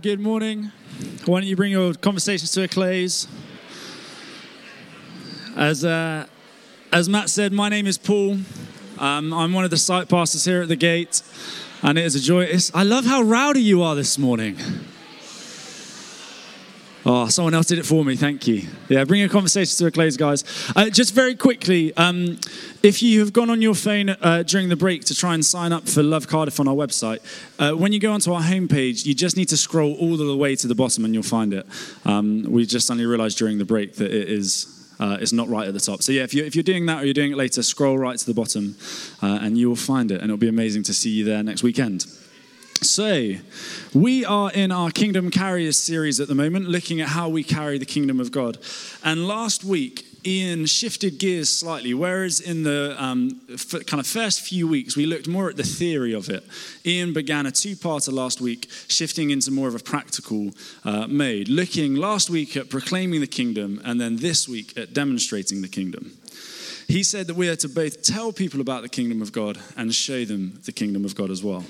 good morning. Why don't you bring your conversations to a close? As, uh, as Matt said, my name is Paul. Um, I'm one of the site pastors here at the gate, and it is a joy. It's, I love how rowdy you are this morning. Oh, someone else did it for me. Thank you. Yeah, bring your conversation to a close, guys. Uh, just very quickly, um, if you have gone on your phone uh, during the break to try and sign up for Love Cardiff on our website, uh, when you go onto our homepage, you just need to scroll all the way to the bottom and you'll find it. Um, we just suddenly realized during the break that it is. Uh, it's not right at the top. So, yeah, if you're, if you're doing that or you're doing it later, scroll right to the bottom uh, and you will find it. And it'll be amazing to see you there next weekend. So, we are in our Kingdom Carriers series at the moment, looking at how we carry the kingdom of God. And last week, Ian shifted gears slightly, whereas in the um, kind of first few weeks, we looked more at the theory of it. Ian began a two parter last week, shifting into more of a practical uh, mode, looking last week at proclaiming the kingdom, and then this week at demonstrating the kingdom. He said that we are to both tell people about the kingdom of God and show them the kingdom of God as well.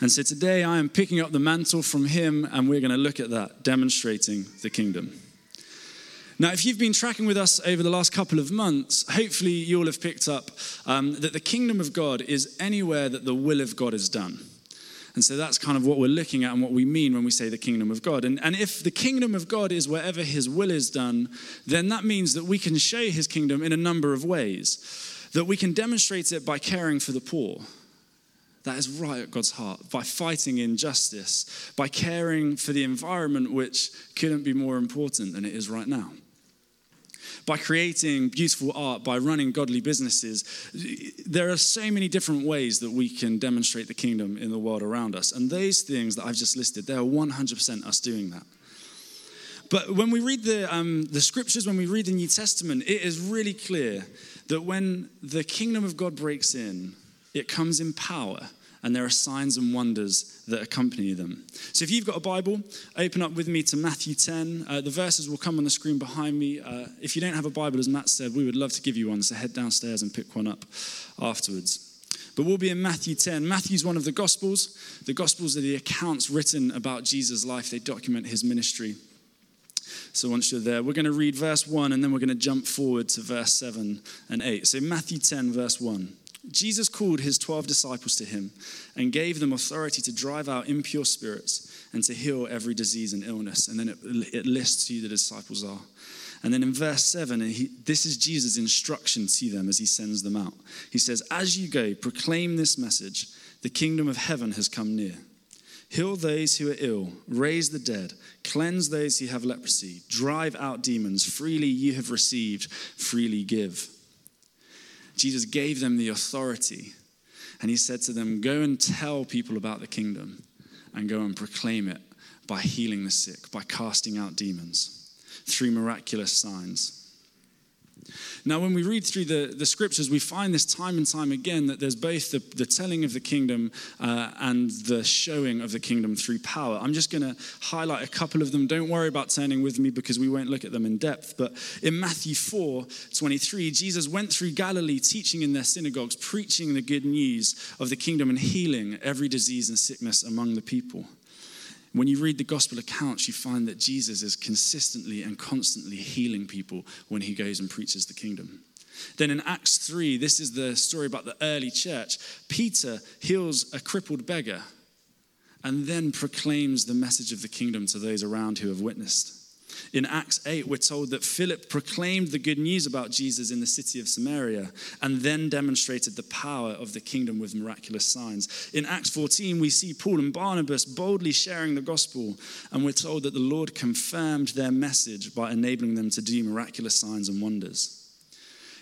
And so today I am picking up the mantle from him, and we're going to look at that, demonstrating the kingdom. Now, if you've been tracking with us over the last couple of months, hopefully you'll have picked up um, that the kingdom of God is anywhere that the will of God is done. And so that's kind of what we're looking at and what we mean when we say the kingdom of God. And, and if the kingdom of God is wherever his will is done, then that means that we can show his kingdom in a number of ways. That we can demonstrate it by caring for the poor, that is right at God's heart by fighting injustice, by caring for the environment, which couldn't be more important than it is right now. By creating beautiful art, by running godly businesses, there are so many different ways that we can demonstrate the kingdom in the world around us. And those things that I've just listed, they are 100% us doing that. But when we read the, um, the scriptures, when we read the New Testament, it is really clear that when the kingdom of God breaks in, it comes in power, and there are signs and wonders that accompany them. So if you've got a Bible, open up with me to Matthew 10. Uh, the verses will come on the screen behind me. Uh, if you don't have a Bible, as Matt said, we would love to give you one, so head downstairs and pick one up afterwards. But we'll be in Matthew 10. Matthew's one of the Gospels. The Gospels are the accounts written about Jesus' life, they document his ministry. So once you're there, we're going to read verse 1 and then we're going to jump forward to verse 7 and 8. So Matthew 10, verse 1. Jesus called his 12 disciples to him and gave them authority to drive out impure spirits and to heal every disease and illness. And then it, it lists who the disciples are. And then in verse 7, he, this is Jesus' instruction to them as he sends them out. He says, As you go, proclaim this message the kingdom of heaven has come near. Heal those who are ill, raise the dead, cleanse those who have leprosy, drive out demons. Freely you have received, freely give. Jesus gave them the authority. And he said to them, Go and tell people about the kingdom and go and proclaim it by healing the sick, by casting out demons, through miraculous signs. Now, when we read through the, the scriptures, we find this time and time again that there's both the, the telling of the kingdom uh, and the showing of the kingdom through power. I'm just going to highlight a couple of them. Don't worry about turning with me because we won't look at them in depth. But in Matthew 4 23, Jesus went through Galilee teaching in their synagogues, preaching the good news of the kingdom and healing every disease and sickness among the people. When you read the gospel accounts, you find that Jesus is consistently and constantly healing people when he goes and preaches the kingdom. Then in Acts 3, this is the story about the early church. Peter heals a crippled beggar and then proclaims the message of the kingdom to those around who have witnessed. In Acts 8, we're told that Philip proclaimed the good news about Jesus in the city of Samaria and then demonstrated the power of the kingdom with miraculous signs. In Acts 14, we see Paul and Barnabas boldly sharing the gospel, and we're told that the Lord confirmed their message by enabling them to do miraculous signs and wonders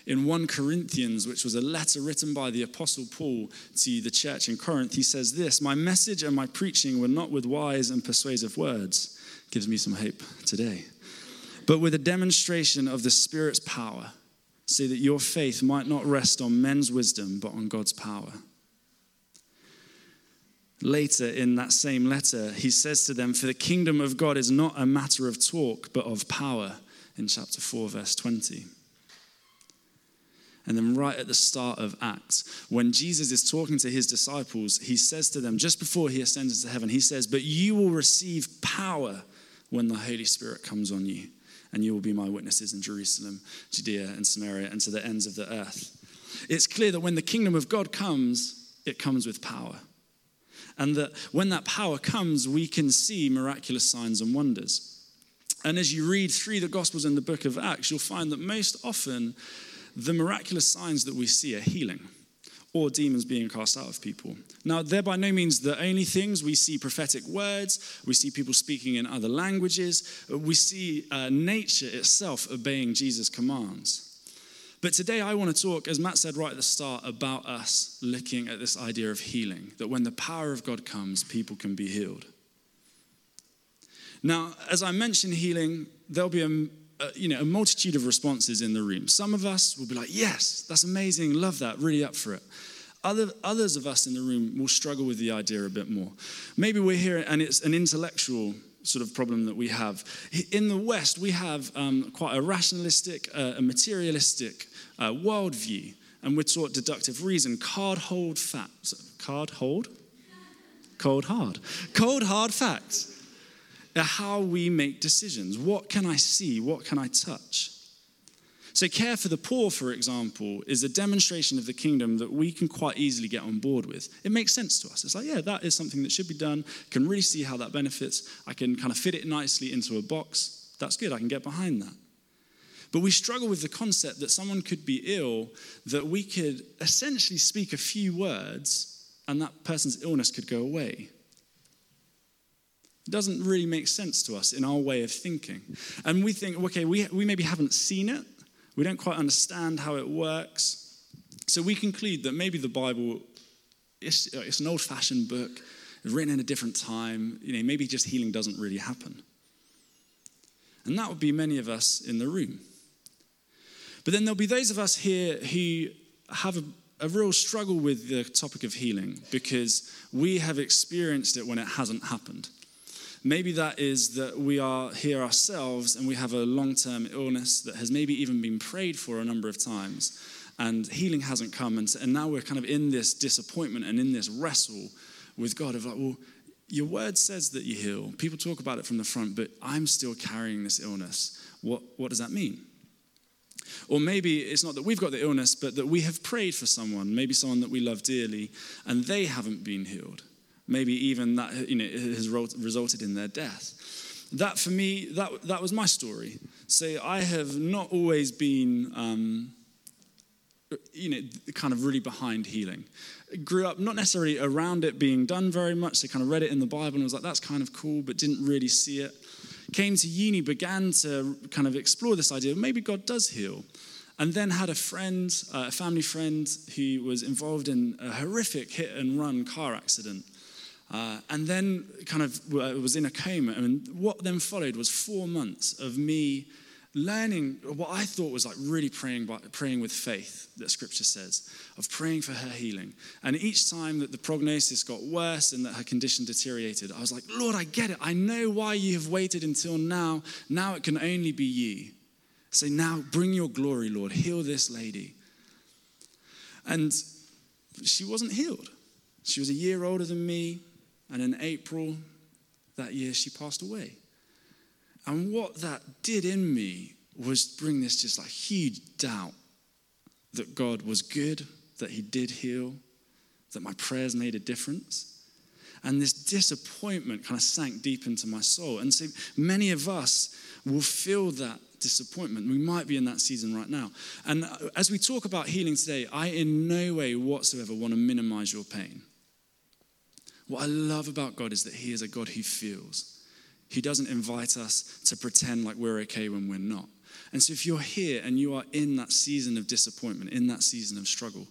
in 1 Corinthians, which was a letter written by the Apostle Paul to the church in Corinth, he says this My message and my preaching were not with wise and persuasive words, gives me some hope today. But with a demonstration of the Spirit's power, so that your faith might not rest on men's wisdom, but on God's power. Later in that same letter, he says to them, For the kingdom of God is not a matter of talk, but of power, in chapter 4, verse 20. And then, right at the start of Acts, when Jesus is talking to his disciples, he says to them, just before he ascends into heaven, he says, But you will receive power when the Holy Spirit comes on you, and you will be my witnesses in Jerusalem, Judea, and Samaria, and to the ends of the earth. It's clear that when the kingdom of God comes, it comes with power. And that when that power comes, we can see miraculous signs and wonders. And as you read through the Gospels and the book of Acts, you'll find that most often the miraculous signs that we see are healing or demons being cast out of people. Now, they're by no means the only things. We see prophetic words, we see people speaking in other languages, we see uh, nature itself obeying Jesus' commands. But today I want to talk, as Matt said right at the start, about us looking at this idea of healing, that when the power of God comes, people can be healed. Now, as I mentioned healing, there'll be a, you know, a multitude of responses in the room. Some of us will be like, yes, that's amazing, love that, really up for it. Other, others of us in the room will struggle with the idea a bit more. Maybe we're here and it's an intellectual sort of problem that we have. In the West, we have um, quite a rationalistic, uh, a materialistic uh, worldview, and we're taught deductive reason, card hold facts. Card hold? Cold hard. Cold hard facts how we make decisions. What can I see? What can I touch? So, care for the poor, for example, is a demonstration of the kingdom that we can quite easily get on board with. It makes sense to us. It's like, yeah, that is something that should be done. I can really see how that benefits. I can kind of fit it nicely into a box. That's good. I can get behind that. But we struggle with the concept that someone could be ill, that we could essentially speak a few words and that person's illness could go away. It doesn't really make sense to us in our way of thinking. And we think, okay, we, we maybe haven't seen it, we don't quite understand how it works. So we conclude that maybe the Bible is it's an old fashioned book, written in a different time. You know, maybe just healing doesn't really happen. And that would be many of us in the room. But then there'll be those of us here who have a, a real struggle with the topic of healing because we have experienced it when it hasn't happened. Maybe that is that we are here ourselves and we have a long term illness that has maybe even been prayed for a number of times and healing hasn't come. And, and now we're kind of in this disappointment and in this wrestle with God of like, well, your word says that you heal. People talk about it from the front, but I'm still carrying this illness. What, what does that mean? Or maybe it's not that we've got the illness, but that we have prayed for someone, maybe someone that we love dearly, and they haven't been healed. Maybe even that you know, has resulted in their death. That for me, that, that was my story. So I have not always been, um, you know, kind of really behind healing. Grew up not necessarily around it being done very much. So kind of read it in the Bible and was like, that's kind of cool, but didn't really see it. Came to uni, began to kind of explore this idea of maybe God does heal and then had a friend, uh, a family friend, who was involved in a horrific hit and run car accident. Uh, and then kind of was in a coma. And what then followed was four months of me learning what I thought was like really praying, by, praying with faith, that scripture says, of praying for her healing. And each time that the prognosis got worse and that her condition deteriorated, I was like, Lord, I get it. I know why you have waited until now. Now it can only be you. So now bring your glory, Lord. Heal this lady. And she wasn't healed. She was a year older than me. And in April that year, she passed away. And what that did in me was bring this just like huge doubt that God was good, that He did heal, that my prayers made a difference. And this disappointment kind of sank deep into my soul. And so many of us will feel that disappointment. We might be in that season right now. And as we talk about healing today, I in no way whatsoever want to minimize your pain. What I love about God is that He is a God who feels. He doesn't invite us to pretend like we're okay when we're not. And so, if you're here and you are in that season of disappointment, in that season of struggle,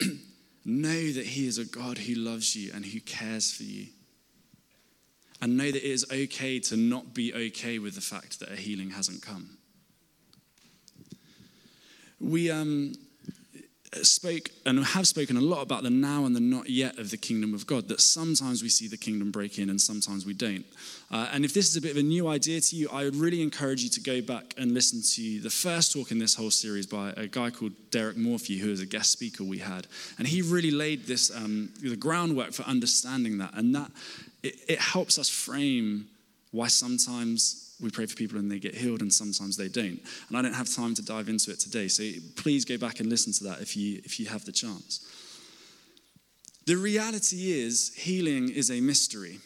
know that He is a God who loves you and who cares for you. And know that it is okay to not be okay with the fact that a healing hasn't come. We, um, spoke and have spoken a lot about the now and the not yet of the kingdom of God, that sometimes we see the kingdom break in and sometimes we don't. Uh, and if this is a bit of a new idea to you, I would really encourage you to go back and listen to the first talk in this whole series by a guy called Derek Morphew, who is a guest speaker we had. And he really laid this, um, the groundwork for understanding that. And that it, it helps us frame why sometimes we pray for people and they get healed and sometimes they don't. And i don't have time to dive into it today so please go back and listen to that if you if you have the chance. The reality is healing is a mystery.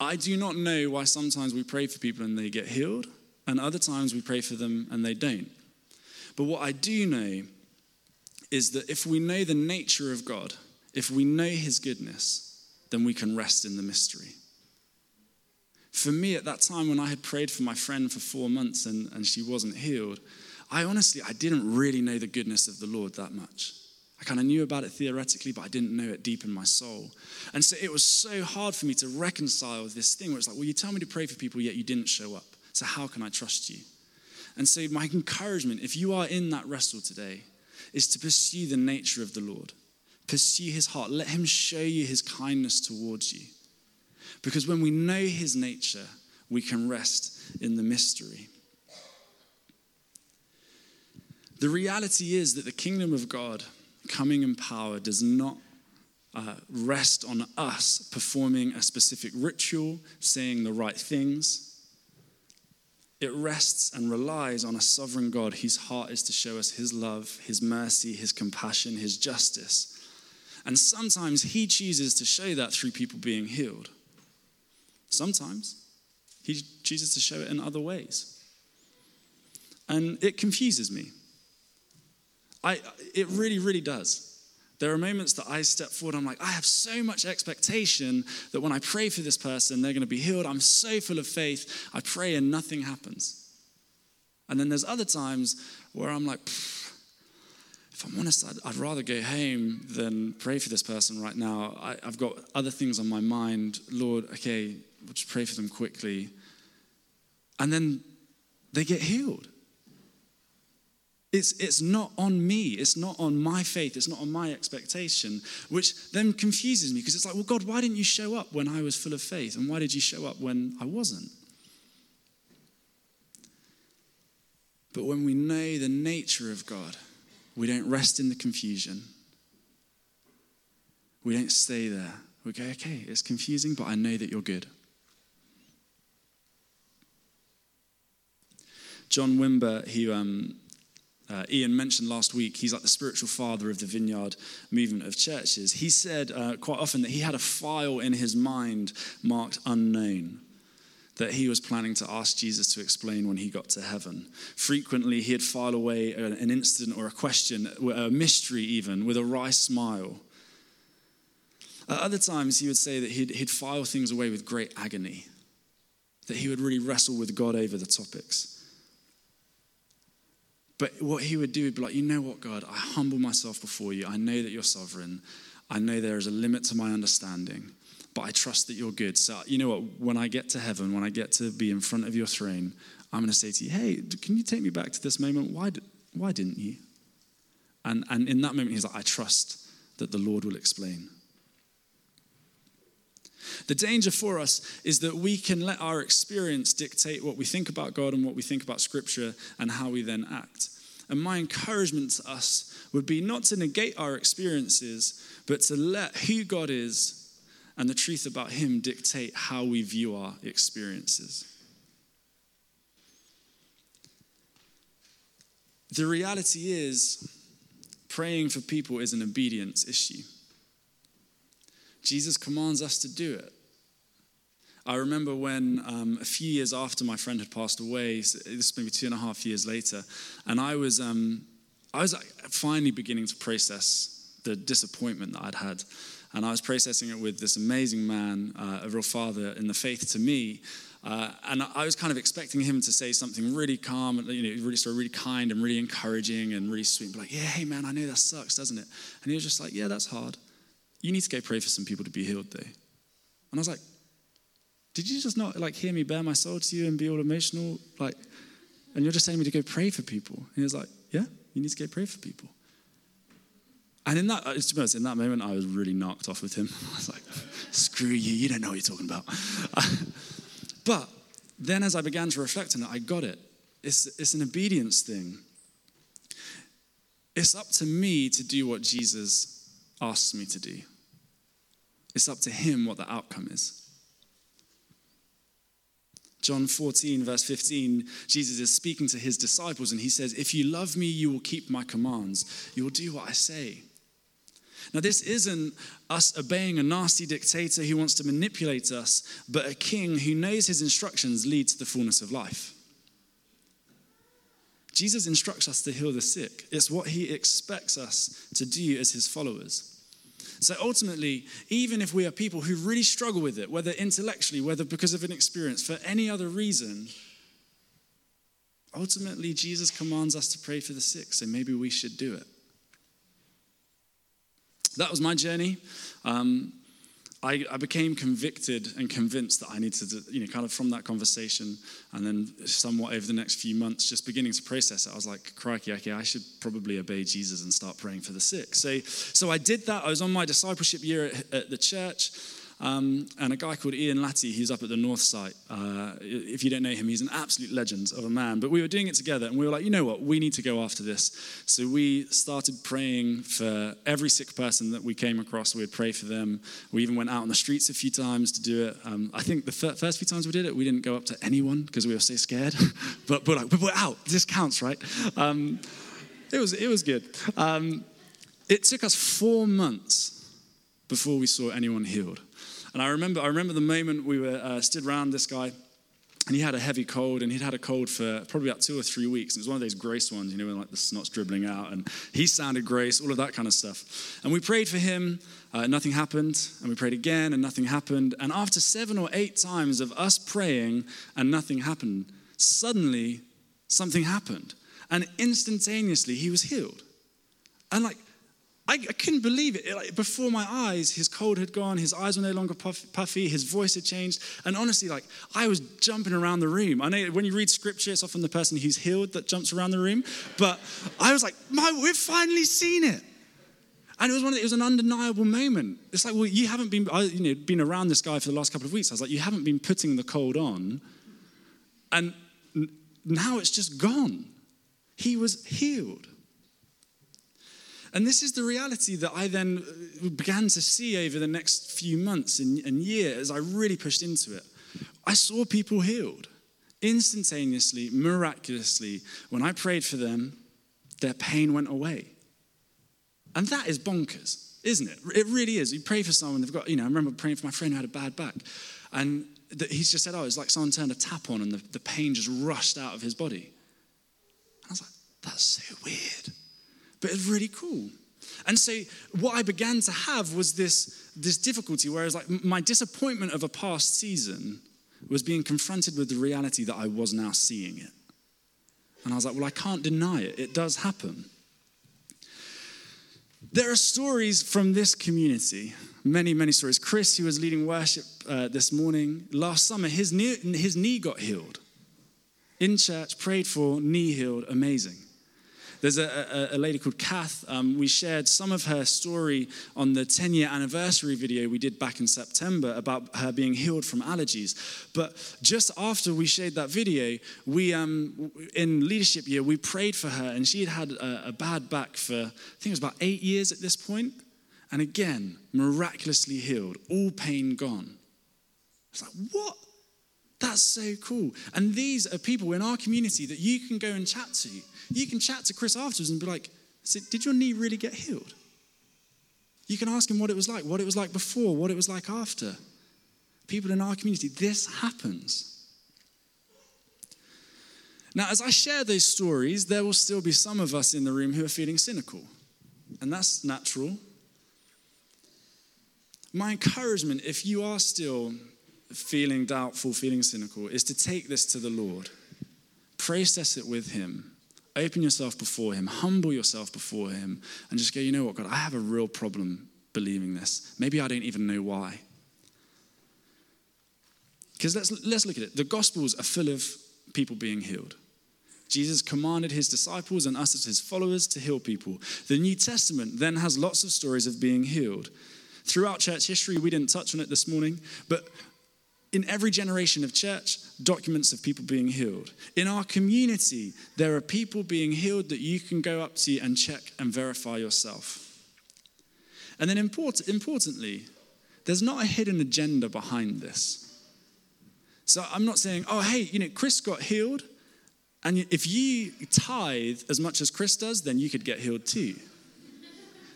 I do not know why sometimes we pray for people and they get healed and other times we pray for them and they don't. But what i do know is that if we know the nature of god if we know his goodness then we can rest in the mystery for me at that time when I had prayed for my friend for four months and, and she wasn't healed, I honestly, I didn't really know the goodness of the Lord that much. I kind of knew about it theoretically, but I didn't know it deep in my soul. And so it was so hard for me to reconcile this thing where it's like, well, you tell me to pray for people, yet you didn't show up. So how can I trust you? And so my encouragement, if you are in that wrestle today, is to pursue the nature of the Lord. Pursue his heart. Let him show you his kindness towards you. Because when we know his nature, we can rest in the mystery. The reality is that the kingdom of God coming in power does not uh, rest on us performing a specific ritual, saying the right things. It rests and relies on a sovereign God whose heart is to show us his love, his mercy, his compassion, his justice. And sometimes he chooses to show that through people being healed. Sometimes he chooses to show it in other ways. And it confuses me. I, it really, really does. There are moments that I step forward, I'm like, I have so much expectation that when I pray for this person, they're going to be healed. I'm so full of faith. I pray and nothing happens. And then there's other times where I'm like, if I'm honest, I'd, I'd, rather go home than pray for this person right now. I, I've got other things on my mind. Lord, okay, we'll just pray for them quickly. And then they get healed. It's, it's not on me. It's not on my faith. It's not on my expectation, which then confuses me because it's like, well, God, why didn't you show up when I was full of faith? And why did you show up when I wasn't? But when we know the nature of God, we don't rest in the confusion. We don't stay there. We go, okay, it's confusing, but I know that you're good. John Wimber, who um, uh, Ian mentioned last week, he's like the spiritual father of the vineyard movement of churches. He said uh, quite often that he had a file in his mind marked unknown that he was planning to ask Jesus to explain when he got to heaven. Frequently, he'd file away an incident or a question, a mystery even, with a wry smile. At other times, he would say that he'd, he'd file things away with great agony, that he would really wrestle with God over the topics. But what he would do would be like, you know what, God, I humble myself before you. I know that you're sovereign. I know there is a limit to my understanding, but I trust that you're good. So, you know what, when I get to heaven, when I get to be in front of your throne, I'm going to say to you, hey, can you take me back to this moment? Why, did, why didn't you? And, and in that moment, he's like, I trust that the Lord will explain. The danger for us is that we can let our experience dictate what we think about God and what we think about Scripture and how we then act. And my encouragement to us would be not to negate our experiences, but to let who God is and the truth about Him dictate how we view our experiences. The reality is, praying for people is an obedience issue. Jesus commands us to do it. I remember when um, a few years after my friend had passed away, this is maybe two and a half years later, and I was, um, I was finally beginning to process the disappointment that I'd had. And I was processing it with this amazing man, uh, a real father in the faith to me. Uh, and I was kind of expecting him to say something really calm, you know, really sort of really kind and really encouraging and really sweet, and be like, yeah, hey man, I know that sucks, doesn't it? And he was just like, yeah, that's hard. You need to go pray for some people to be healed, though. And I was like, did you just not like hear me bare my soul to you and be all emotional? Like, and you're just saying me to go pray for people. And he was like, yeah, you need to go pray for people. And in that, to be honest, in that moment, I was really knocked off with him. I was like, screw you, you don't know what you're talking about. but then as I began to reflect on it, I got it. It's, it's an obedience thing. It's up to me to do what Jesus asks me to do. It's up to him what the outcome is. John 14, verse 15, Jesus is speaking to his disciples and he says, If you love me, you will keep my commands. You will do what I say. Now, this isn't us obeying a nasty dictator who wants to manipulate us, but a king who knows his instructions lead to the fullness of life. Jesus instructs us to heal the sick. It's what he expects us to do as his followers. So ultimately, even if we are people who really struggle with it, whether intellectually, whether because of an experience, for any other reason, ultimately Jesus commands us to pray for the sick, so maybe we should do it. That was my journey. Um, I, I, became convicted and convinced that I needed to, you know, kind of from that conversation and then somewhat over the next few months, just beginning to process it, I was like, crikey, okay, I should probably obey Jesus and start praying for the sick. So, so I did that. I was on my discipleship year at, at the church. Um, and a guy called Ian Latty, he's up at the North site. Uh, if you don't know him, he's an absolute legend of a man. But we were doing it together, and we were like, you know what? We need to go after this. So we started praying for every sick person that we came across. We'd pray for them. We even went out on the streets a few times to do it. Um, I think the first few times we did it, we didn't go up to anyone because we were so scared. but, but, like, we're out. This counts, right? Um, it was it was good. Um, it took us four months before we saw anyone healed. And I remember, I remember the moment we were uh, stood around this guy, and he had a heavy cold, and he'd had a cold for probably about two or three weeks. And it was one of those grace ones, you know, when like the snot's dribbling out, and he sounded grace, all of that kind of stuff. And we prayed for him, uh, nothing happened, and we prayed again, and nothing happened. And after seven or eight times of us praying and nothing happened, suddenly something happened, and instantaneously he was healed. And like I, I couldn't believe it. Like, before my eyes, his cold had gone, his eyes were no longer puffy, his voice had changed. And honestly, like, I was jumping around the room. I know when you read scripture, it's often the person who's healed that jumps around the room. But I was like, my, we've finally seen it. And it was one the, it was an undeniable moment. It's like, well, you haven't been, I, you know, been around this guy for the last couple of weeks. I was like, you haven't been putting the cold on. And now it's just gone. He was healed. And this is the reality that I then uh, began to see over the next few months and, and years I really pushed into it. I saw people healed instantaneously, miraculously. When I prayed for them, their pain went away. And that is bonkers, isn't it? It really is. You pray for someone, they've got, you know, I remember praying for my friend who had a bad back. And he's just said, oh, it's like someone turned a tap on and the, the pain just rushed out of his body. And I was like, that's so weird but it's really cool. And so what I began to have was this, this difficulty, whereas like my disappointment of a past season was being confronted with the reality that I was now seeing it. And I was like, well, I can't deny it. It does happen. There are stories from this community, many, many stories. Chris, who was leading worship uh, this morning, last summer, his knee, his knee got healed. In church, prayed for, knee healed, amazing. There's a, a, a lady called Kath. Um, we shared some of her story on the 10 year anniversary video we did back in September about her being healed from allergies. But just after we shared that video, we um, in leadership year, we prayed for her, and she had had a, a bad back for, I think it was about eight years at this point. And again, miraculously healed, all pain gone. It's like, what? That's so cool. And these are people in our community that you can go and chat to. You can chat to Chris afterwards and be like, Did your knee really get healed? You can ask him what it was like, what it was like before, what it was like after. People in our community, this happens. Now, as I share those stories, there will still be some of us in the room who are feeling cynical, and that's natural. My encouragement, if you are still feeling doubtful, feeling cynical, is to take this to the Lord, process it with Him, open yourself before Him, humble yourself before Him, and just go, you know what, God, I have a real problem believing this. Maybe I don't even know why. Because let's, let's look at it. The Gospels are full of people being healed. Jesus commanded his disciples and us as his followers to heal people. The New Testament then has lots of stories of being healed. Throughout church history, we didn't touch on it this morning, but in every generation of church, documents of people being healed. In our community, there are people being healed that you can go up to and check and verify yourself. And then, important, importantly, there's not a hidden agenda behind this. So I'm not saying, oh, hey, you know, Chris got healed, and if you tithe as much as Chris does, then you could get healed too.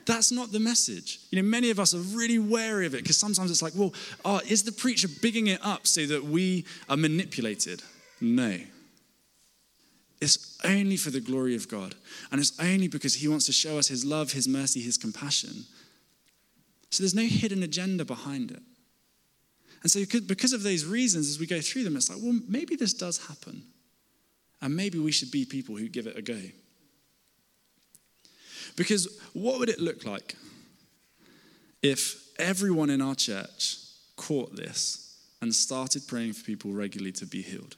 That's not the message. You know, many of us are really wary of it because sometimes it's like, well, oh, is the preacher bigging it up so that we are manipulated? No. It's only for the glory of God. And it's only because He wants to show us His love, His mercy, His compassion. So there's no hidden agenda behind it. And so, because of those reasons, as we go through them, it's like, well, maybe this does happen. And maybe we should be people who give it a go. Because what would it look like if everyone in our church caught this and started praying for people regularly to be healed?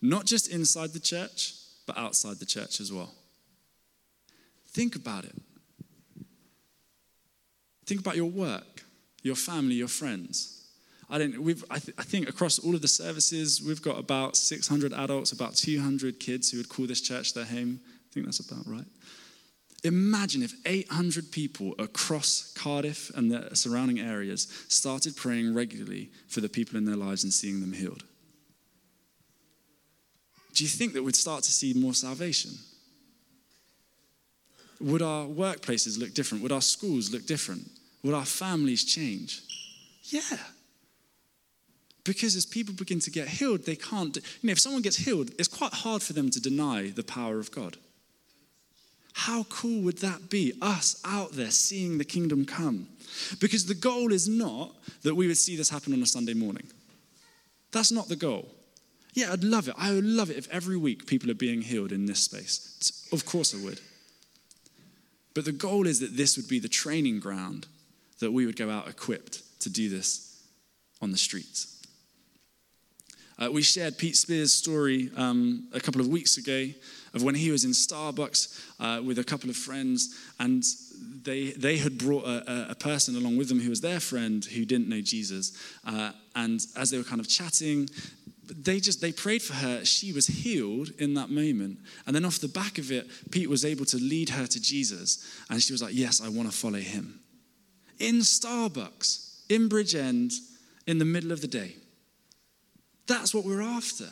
Not just inside the church, but outside the church as well. Think about it. Think about your work, your family, your friends. I don't. We've. I, th- I, think across all of the services, we've got about 600 adults, about 200 kids who would call this church their home. I think that's about right. Imagine if 800 people across Cardiff and the surrounding areas started praying regularly for the people in their lives and seeing them healed. Do you think that we'd start to see more salvation? Would our workplaces look different? Would our schools look different? Would our families change? Yeah. Because as people begin to get healed, they can't. You know, if someone gets healed, it's quite hard for them to deny the power of God. How cool would that be? Us out there seeing the kingdom come. Because the goal is not that we would see this happen on a Sunday morning. That's not the goal. Yeah, I'd love it. I would love it if every week people are being healed in this space. Of course I would. But the goal is that this would be the training ground that we would go out equipped to do this on the streets. Uh, we shared Pete Spears' story um, a couple of weeks ago of when he was in Starbucks uh, with a couple of friends, and they, they had brought a, a, person along with them who was their friend who didn't know Jesus. Uh, and as they were kind of chatting, they just they prayed for her. She was healed in that moment. And then off the back of it pete was able to lead her to jesus. And she was like yes i want to follow him. In starbucks in Bridgend in the middle of the day. That's what we're after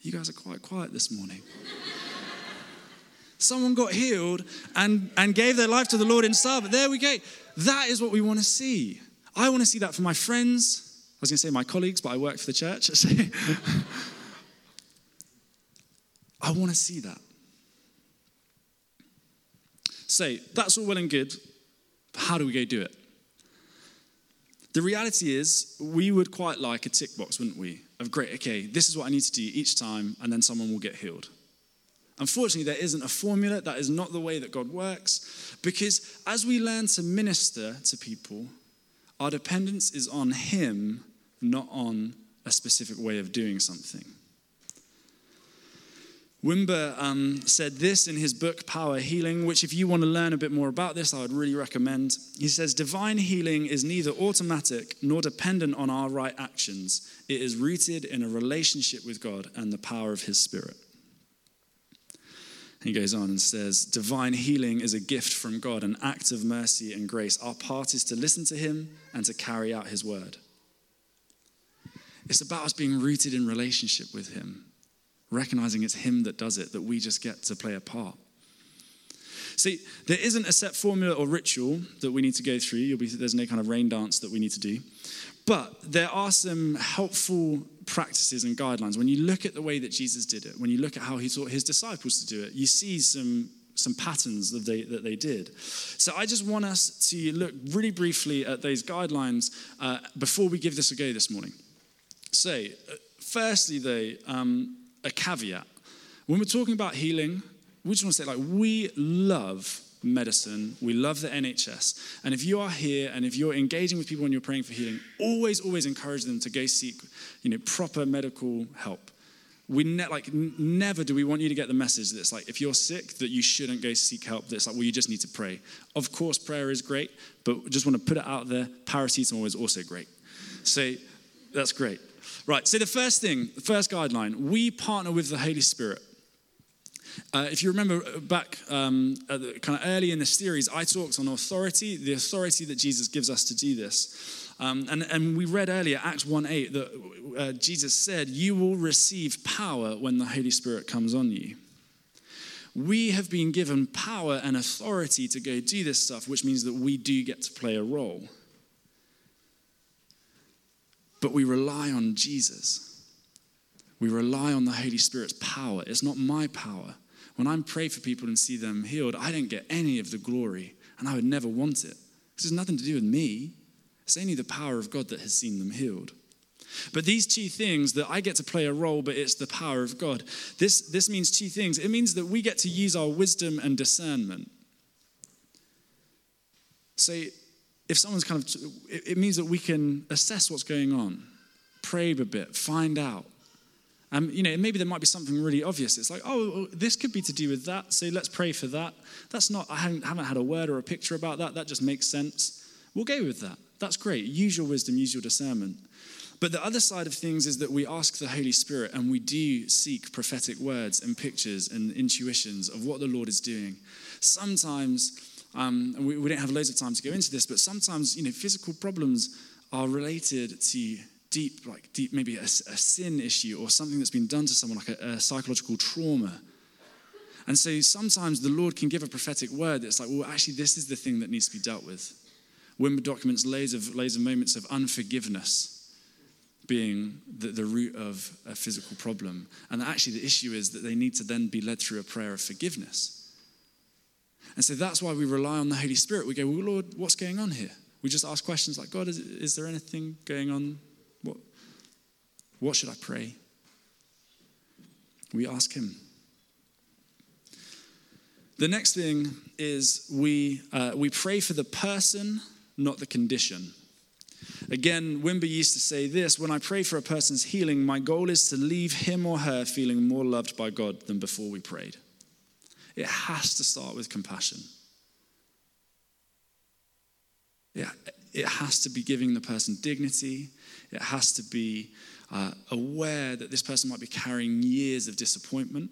you guys are quite quiet this morning. Someone got healed and, and gave their life to the Lord in But There we go. That is what we want to see. I want to see that for my friends. I was going to say my colleagues, but I work for the church. I want to see that. So that's all well and good. But How do we go do it? The reality is, we would quite like a tick box, wouldn't we? of great, okay, this is what I need to do each time, and then someone will get healed. Unfortunately, there isn't a formula. That is not the way that God works. Because as we learn to minister to people, our dependence is on Him, not on a specific way of doing something. Wimber um, said this in his book, Power Healing, which, if you want to learn a bit more about this, I would really recommend. He says, Divine healing is neither automatic nor dependent on our right actions. It is rooted in a relationship with God and the power of His Spirit. He goes on and says, Divine healing is a gift from God, an act of mercy and grace. Our part is to listen to Him and to carry out His word. It's about us being rooted in relationship with Him recognizing it's Him that does it, that we just get to play a part. See, there isn't a set formula or ritual that we need to go through. Be, there's no kind of rain dance that we need to do. But there are some helpful practices and guidelines. When you look at the way that Jesus did it, when you look at how he taught his disciples to do it, you see some, some patterns that they, that they did. So I just want us to look really briefly at those guidelines uh, before we give this a go this morning. So, uh, firstly, though, um, a caveat. When we're talking about healing, we just want to say, like, we love medicine. We love the NHS. And if you are here and if you're engaging with people and you're praying for healing, always, always encourage them to go seek, you know, proper medical help. we ne- like n- never do we want you to get the message that it's like if you're sick that you shouldn't go seek help that it's like well you just need to pray of course prayer is great but just want to put it out there paracetamol is also great so that's great right so the first thing the first guideline we partner with the holy spirit uh, if you remember back um, the, kind of early in the series, I talked on authority, the authority that Jesus gives us to do this. Um, and, and we read earlier, Acts 1 8, that uh, Jesus said, You will receive power when the Holy Spirit comes on you. We have been given power and authority to go do this stuff, which means that we do get to play a role. But we rely on Jesus. We rely on the Holy Spirit's power. It's not my power. When I pray for people and see them healed, I don't get any of the glory, and I would never want it. This has nothing to do with me. It's only the power of God that has seen them healed. But these two things that I get to play a role, but it's the power of God. This, this means two things. It means that we get to use our wisdom and discernment. So if someone's kind of, it means that we can assess what's going on, probe a bit, find out. Um, you know, maybe there might be something really obvious. It's like, oh, this could be to do with that, so let's pray for that. That's not, I haven't, haven't had a word or a picture about that. That just makes sense. We'll go with that. That's great. Use your wisdom, use your discernment. But the other side of things is that we ask the Holy Spirit and we do seek prophetic words and pictures and intuitions of what the Lord is doing. Sometimes, um, we, we don't have loads of time to go into this, but sometimes, you know, physical problems are related to deep, like deep, maybe a, a sin issue or something that's been done to someone, like a, a psychological trauma. And so sometimes the Lord can give a prophetic word that's like, well, actually, this is the thing that needs to be dealt with. Wimber documents loads of, loads of moments of unforgiveness being the, the root of a physical problem. And actually, the issue is that they need to then be led through a prayer of forgiveness. And so that's why we rely on the Holy Spirit. We go, well, Lord, what's going on here? We just ask questions like, God, is, is there anything going on? What, what should I pray? We ask Him. The next thing is we, uh, we pray for the person not the condition. Again, Wimber used to say this when I pray for a person's healing, my goal is to leave him or her feeling more loved by God than before we prayed. It has to start with compassion. Yeah, it has to be giving the person dignity. It has to be uh, aware that this person might be carrying years of disappointment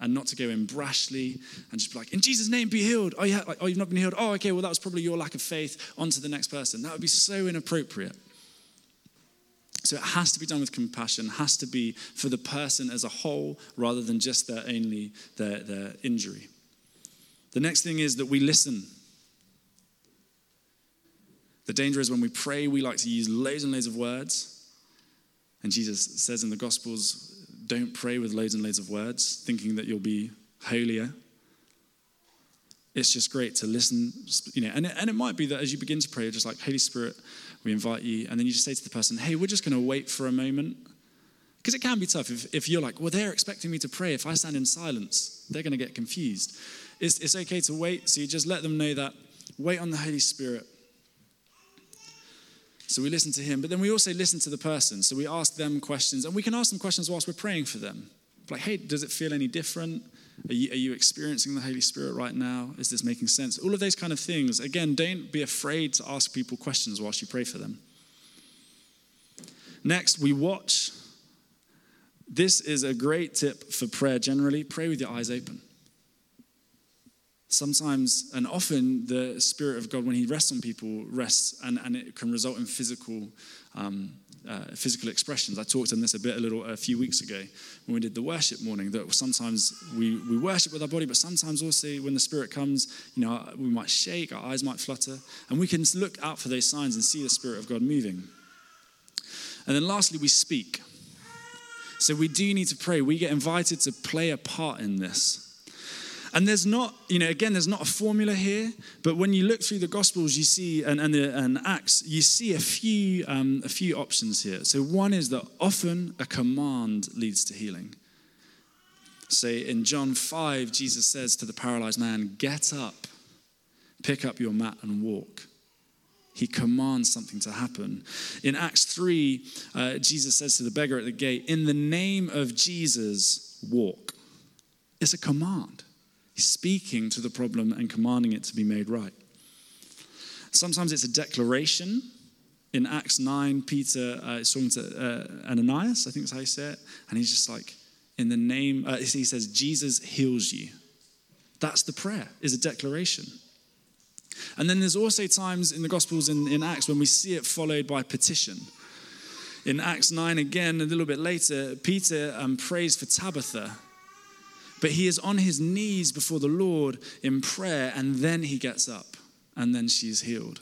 and not to go in brashly and just be like, in Jesus' name, be healed. Oh, yeah, oh, you've not been healed. Oh, okay, well, that was probably your lack of faith. On to the next person. That would be so inappropriate. So it has to be done with compassion, has to be for the person as a whole rather than just their only their, their injury. The next thing is that we listen. The danger is when we pray, we like to use loads and loads of words. And Jesus says in the Gospels, don't pray with loads and loads of words, thinking that you'll be holier. It's just great to listen, you know, and it, and it might be that as you begin to pray, you're just like, Holy Spirit, we invite you. And then you just say to the person, hey, we're just going to wait for a moment. Because it can be tough if, if you're like, well, they're expecting me to pray. If I stand in silence, they're going to get confused. It's, it's okay to wait. So you just let them know that. Wait on the Holy Spirit. So we listen to him, but then we also listen to the person. So we ask them questions, and we can ask them questions whilst we're praying for them. Like, hey, does it feel any different? Are you, are you, experiencing the Holy Spirit right now? Is this making sense? All of those kind of things. Again, don't be afraid to ask people questions whilst you pray for them. Next, we watch. This is a great tip for prayer generally. Pray with your eyes open. Sometimes and often, the Spirit of God, when He rests on people, rests and, and it can result in physical, um, uh, physical expressions. I talked on this a bit a little a few weeks ago when we did the worship morning. That sometimes we, we worship with our body, but sometimes also when the Spirit comes, you know, we might shake, our eyes might flutter, and we can look out for those signs and see the Spirit of God moving. And then lastly, we speak. So we do need to pray. We get invited to play a part in this. And there's not, you know, again, there's not a formula here, but when you look through the Gospels, you see, and, and, and Acts, you see a few, um, a few options here. So one is that often a command leads to healing. Say in John 5, Jesus says to the paralyzed man, Get up, pick up your mat, and walk. He commands something to happen. In Acts 3, uh, Jesus says to the beggar at the gate, In the name of Jesus, walk. It's a command. He's speaking to the problem and commanding it to be made right. Sometimes it's a declaration. In Acts 9, Peter uh, is talking to uh, Ananias, I think that's how you say it, and he's just like, in the name, uh, he says, Jesus heals you. That's the prayer, is a declaration. And then there's also times in the Gospels in, in Acts when we see it followed by petition. In Acts 9, again, a little bit later, Peter um, prays for Tabitha, but he is on his knees before the Lord in prayer, and then he gets up, and then she's healed.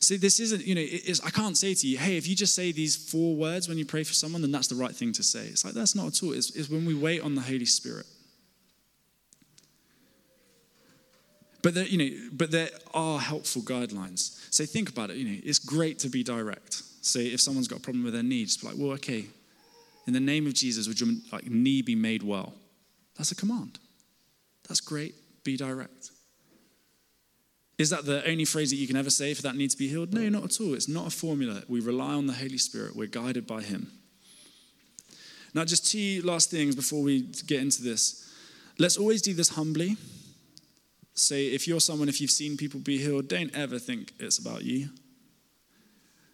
See, this isn't, you know, I can't say to you, hey, if you just say these four words when you pray for someone, then that's the right thing to say. It's like, that's not at all. It's, it's when we wait on the Holy Spirit. But there, you know, but there are helpful guidelines. So think about it. You know, it's great to be direct. Say if someone's got a problem with their knee, just be like, well, okay, in the name of Jesus, would your like, knee be made well? That's a command. That's great. Be direct. Is that the only phrase that you can ever say for that need to be healed? No, not at all. It's not a formula. We rely on the Holy Spirit. We're guided by Him. Now, just two last things before we get into this. Let's always do this humbly. Say, if you're someone, if you've seen people be healed, don't ever think it's about you.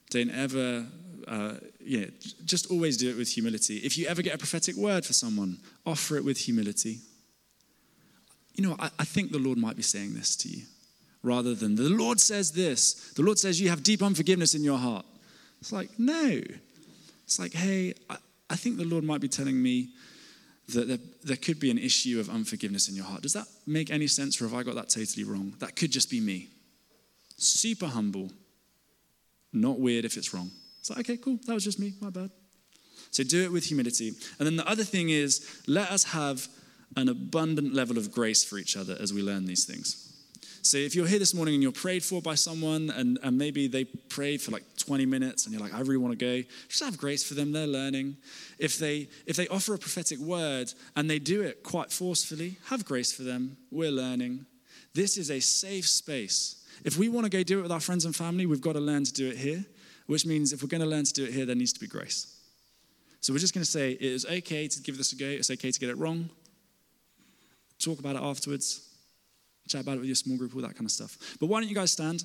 Don't ever, uh, yeah, just always do it with humility. If you ever get a prophetic word for someone, offer it with humility. You know, I, I think the Lord might be saying this to you rather than the Lord says this. The Lord says you have deep unforgiveness in your heart. It's like, no. It's like, hey, I, I think the Lord might be telling me that there, there could be an issue of unforgiveness in your heart. Does that make any sense, or have I got that totally wrong? That could just be me. Super humble, not weird if it's wrong. It's like, okay, cool, that was just me, my bad. So do it with humility. And then the other thing is, let us have an abundant level of grace for each other as we learn these things. So if you're here this morning and you're prayed for by someone and, and maybe they prayed for like 20 minutes and you're like, I really want to go, just have grace for them. They're learning. If they if they offer a prophetic word and they do it quite forcefully, have grace for them. We're learning. This is a safe space. If we want to go do it with our friends and family, we've got to learn to do it here, which means if we're going to learn to do it here, there needs to be grace. So we're just going to say it is okay to give this a go. It's okay to get it wrong. Talk about it afterwards chat about it with your small group, all that kind of stuff. But why don't you guys stand?